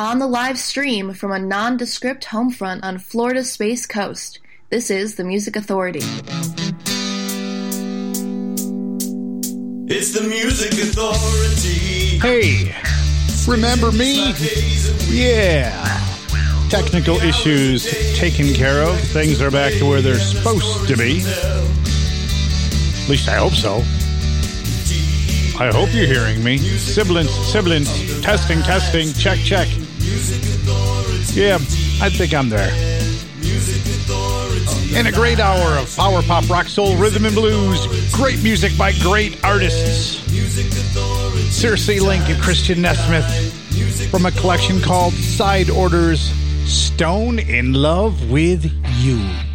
On the live stream from a nondescript home front on Florida's Space Coast, this is the Music Authority. It's the Music Authority. Hey, remember me? Yeah. Technical issues taken care of. Things are back to where they're supposed to be. At least I hope so. I hope you're hearing me. Sibilants, sibilants, testing, testing, check, check. Yeah, I think I'm there. In a great hour of power pop, rock, soul, rhythm, and blues. Great music by great artists. Circe Link and Christian Nesmith from a collection called Side Orders Stone in Love with You.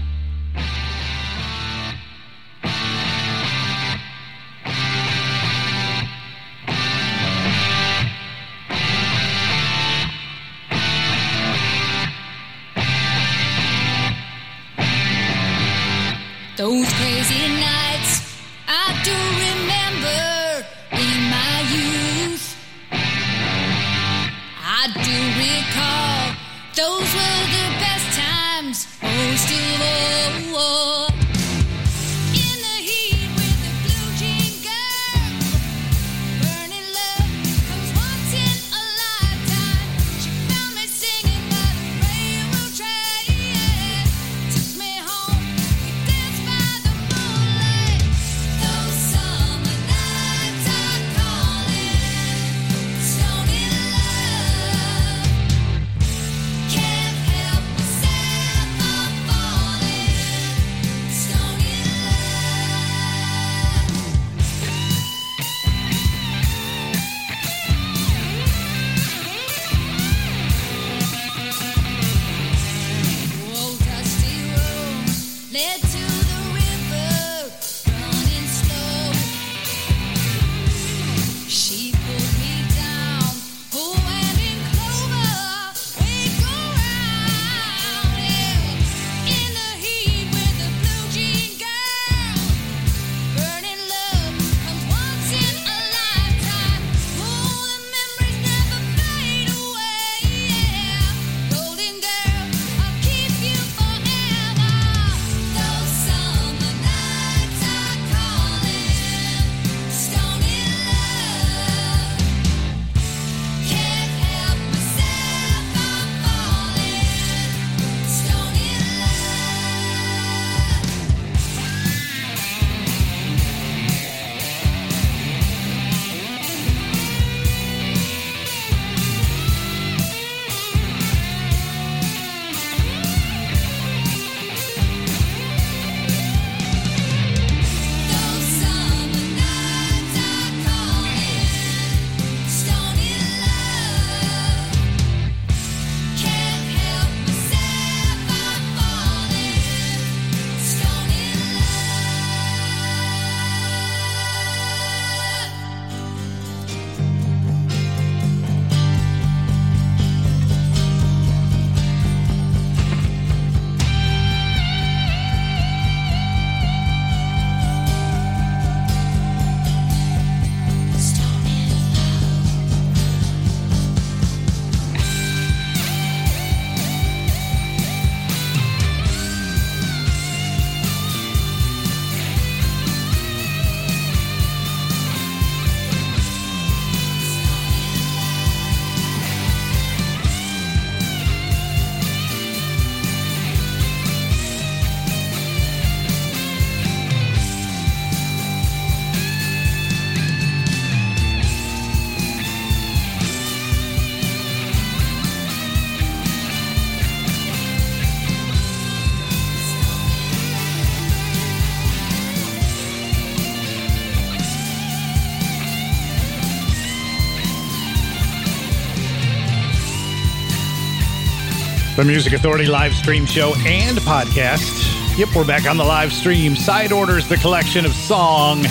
The Music Authority live stream show and podcast. Yep, we're back on the live stream. Side orders the collection of song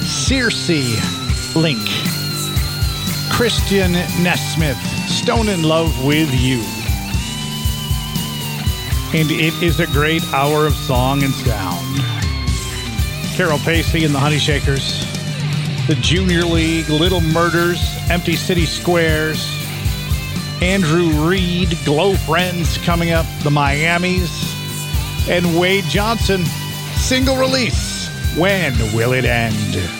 Circe Link. Christian Nesmith, Stone in Love with You. And it is a great hour of song and sound. Carol Pacey and the Honey Shakers, the Junior League, Little Murders, Empty City Squares, Andrew Reed, Glow Friends coming up, the Miamis, and Wade Johnson, single release. When will it end?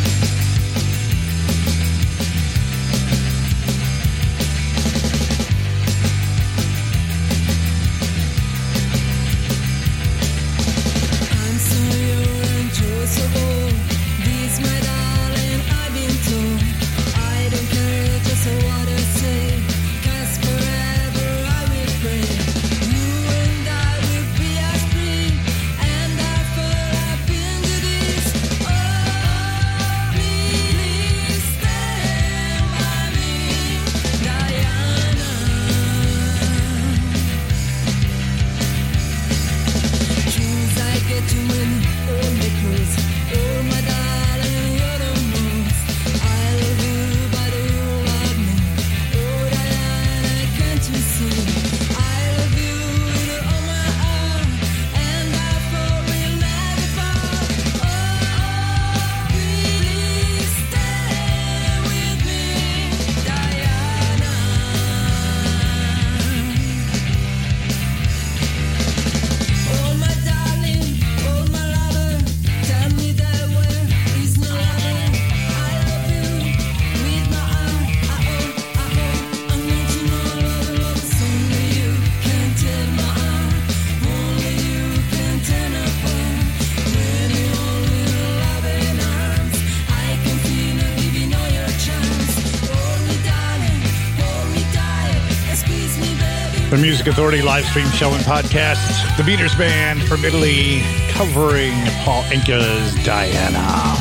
Music Authority live stream show and podcast. The Beaters Band from Italy covering Paul Anka's Diana.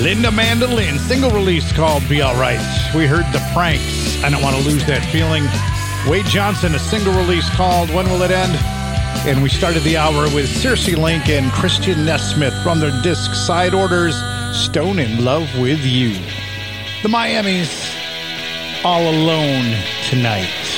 Linda Mandolin, single release called Be Alright. We heard The Pranks, I Don't Want to Lose That Feeling. Wade Johnson, a single release called When Will It End? And we started the hour with Circe Link and Christian Nesmith from their disc Side Orders, Stone in Love with You. The Miamis, all alone tonight.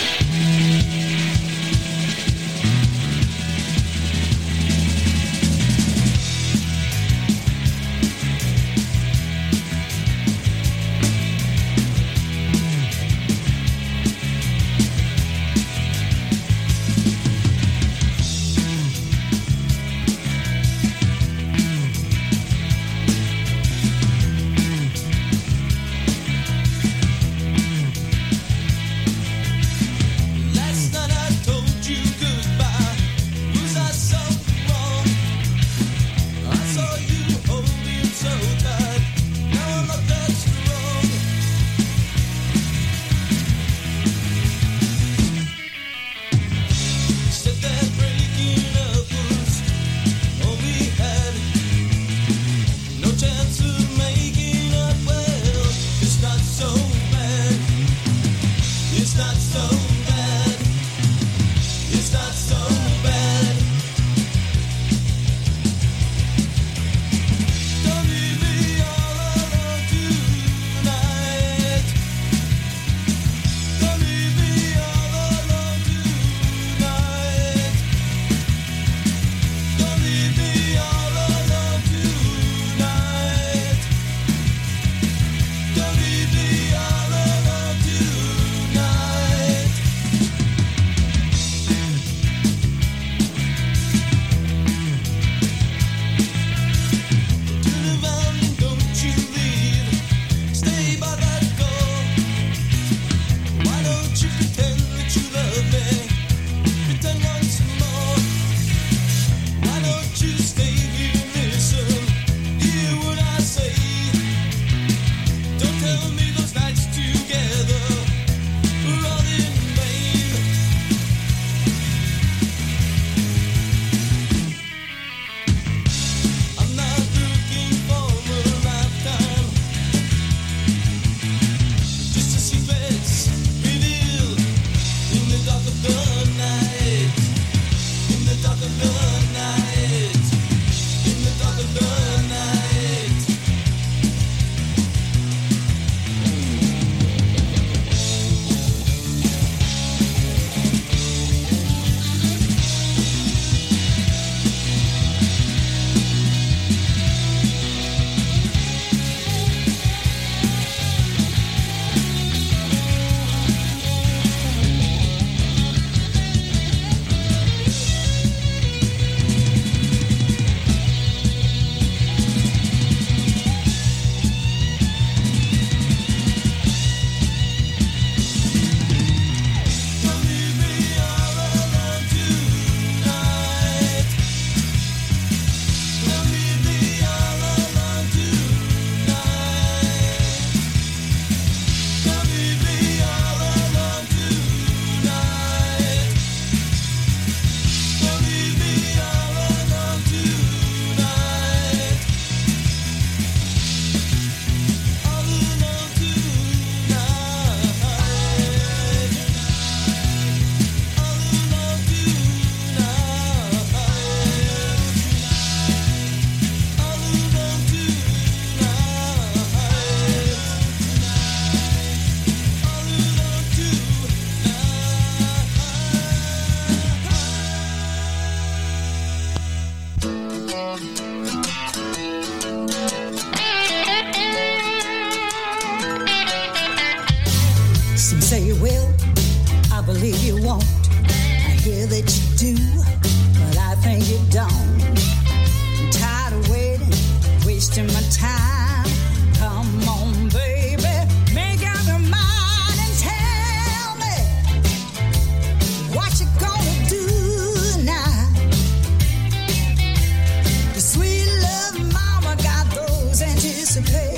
Anticipation blues.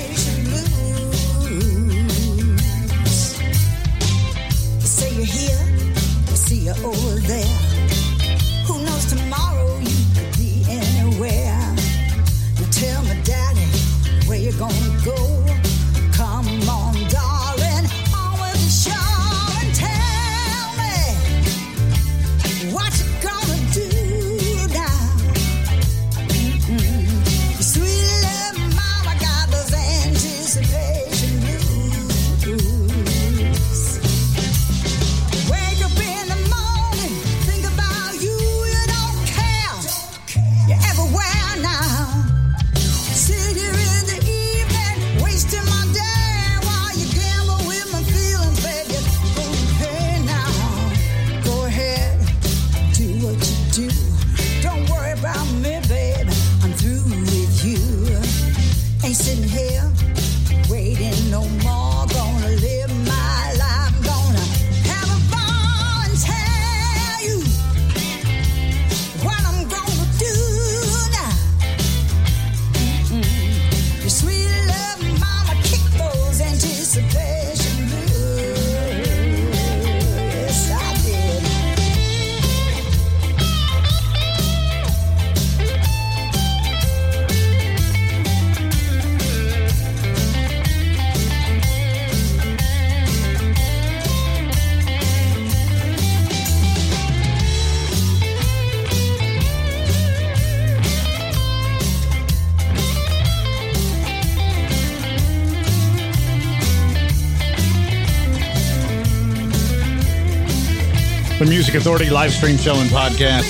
Authority live stream show and podcast.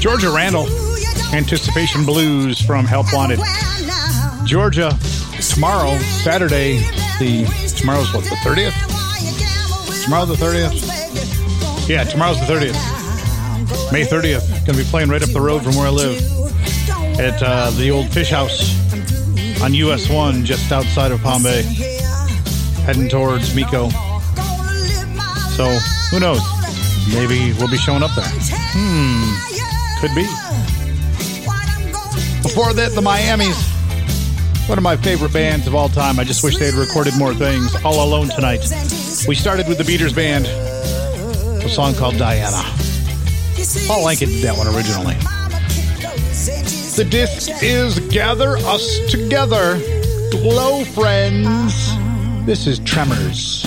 Georgia Randall, Anticipation Blues from Help Wanted. Georgia, tomorrow, Saturday, the tomorrow's what, the 30th? Tomorrow the 30th? Yeah, tomorrow's the 30th. May 30th. Going to be playing right up the road from where I live at uh, the old fish house on US 1 just outside of Palm Bay, heading towards Micco. So, who knows? Maybe we'll be showing up there. Hmm, could be. Before that, the Miamis. One of my favorite bands of all time. I just wish they had recorded more things. All Alone Tonight. We started with the Beaters Band, a song called Diana. Paul Anka did that one originally. The disc is Gather Us Together. Hello, friends. This is Tremors.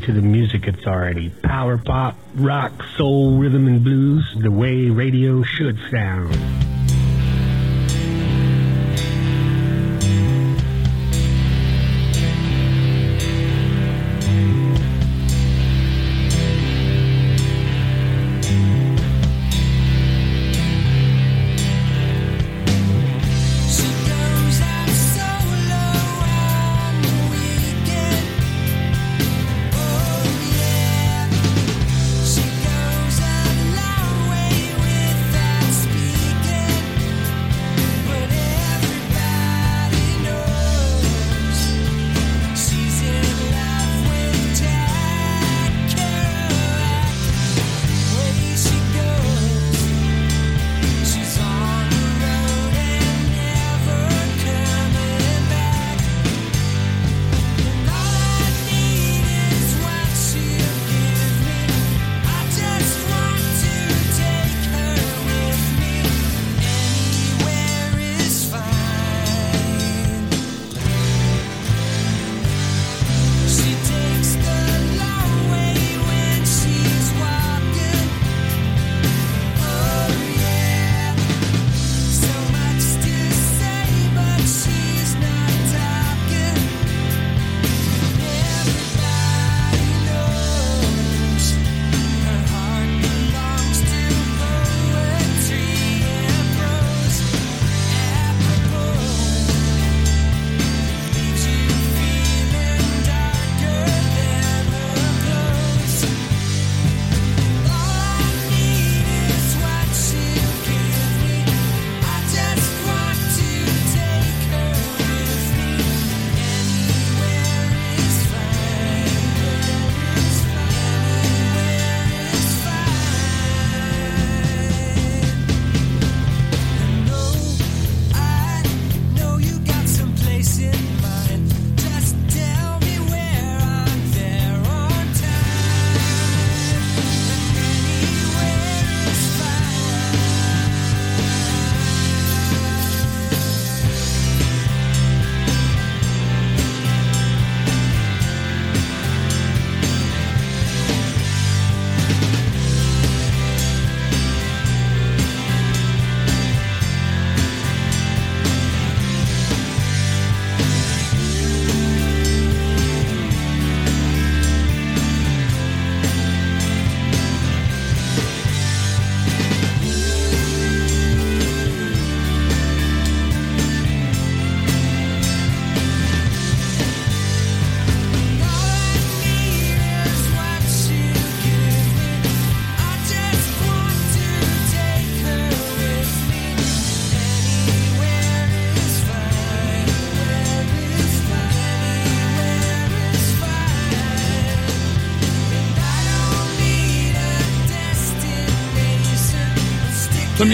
to the Music Authority. Power pop, rock, soul, rhythm, and blues, the way radio should sound.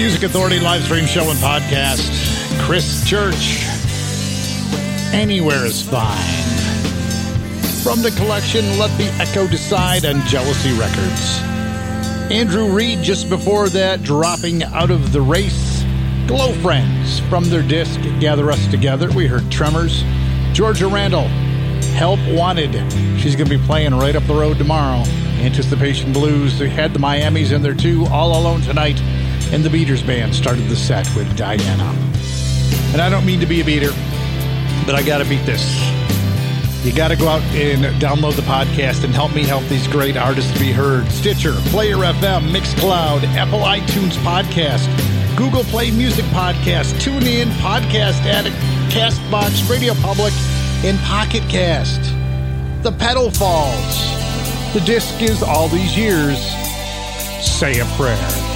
Music Authority live stream show and podcast. Chris Church. Anywhere is fine. From the collection Let the Echo Decide on Jealousy Records. Andrew Reed just before that dropping out of the race. Glow Friends from their disc Gather Us Together. We heard Tremors. Georgia Randall, Help Wanted. She's going to be playing right up the road tomorrow. Anticipation Blues. They had the Miamis in there too. All Alone Tonight. And the Beaters Band started the set with Diana. And I don't mean to be a beater, but I got to beat this. You got to go out and download the podcast and help me help these great artists be heard. Stitcher, Player FM, Mixcloud, Apple iTunes Podcast, Google Play Music Podcast, TuneIn, Podcast Addict, Castbox, Radio Public, and Pocket Cast. The Pedal Falls. The disc is all these years. Say a prayer.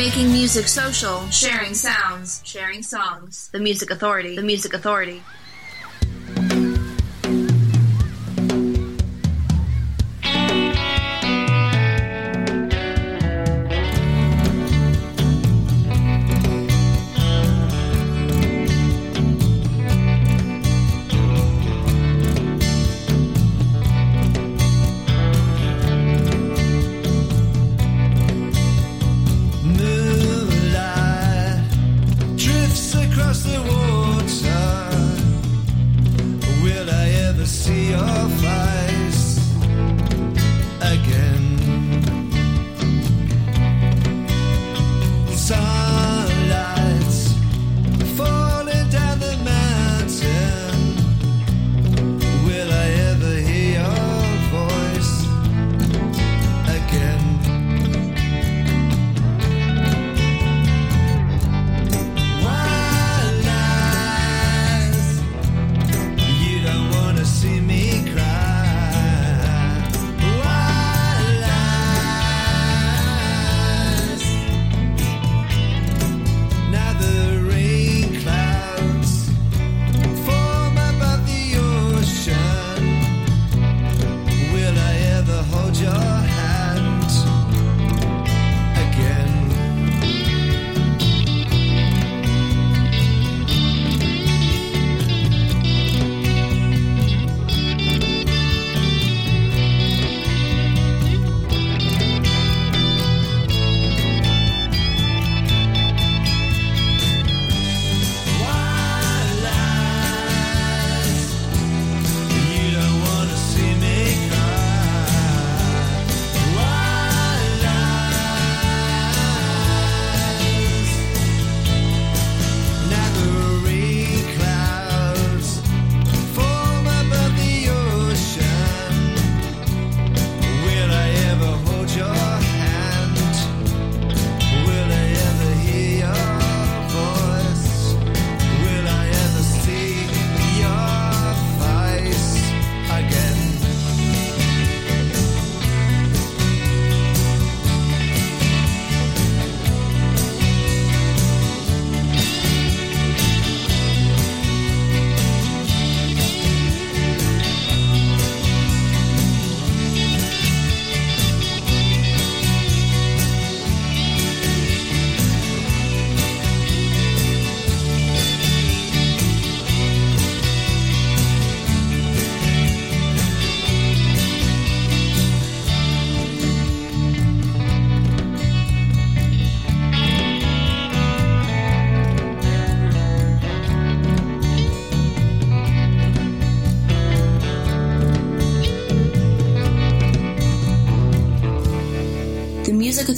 Making music social, sharing sounds, sharing songs. The Music Authority, The Music Authority.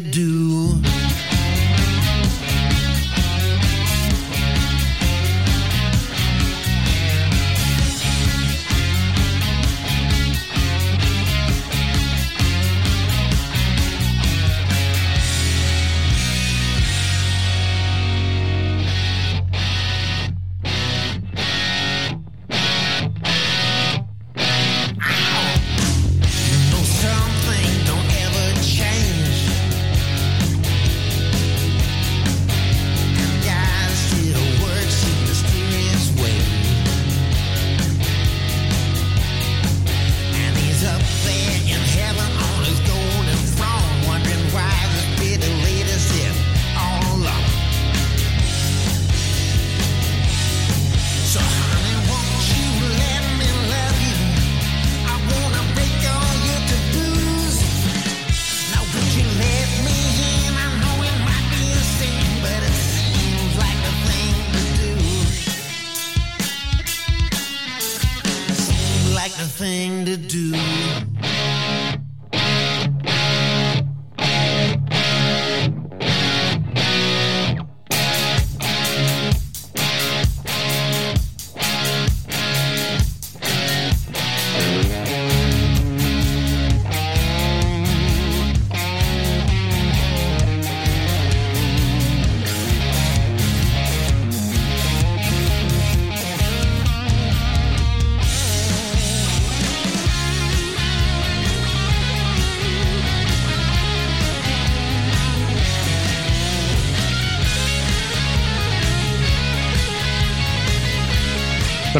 Do.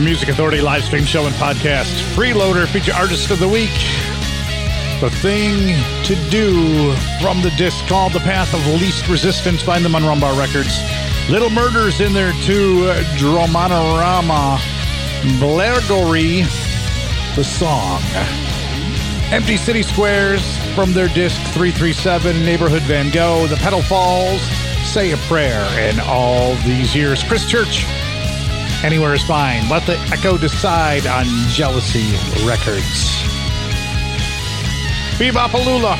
The Music Authority live stream show and podcast. Freeloader feature artist of the week. The thing to do from the disc called The Path of Least Resistance. Find them on Rumbar Records. Little Murders in there too. Dromanorama. Blairgory. The song. Empty City Squares from their disc 337. Neighborhood Van Gogh. The Pedal Falls. Say a Prayer. And all these years. Chris Church. Anywhere is fine. Let the echo decide on Jealousy Records. Bebopalula.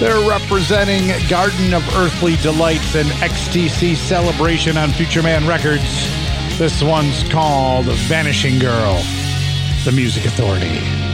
They're representing Garden of Earthly Delights and XTC Celebration on Future Man Records. This one's called Vanishing Girl, the Music Authority.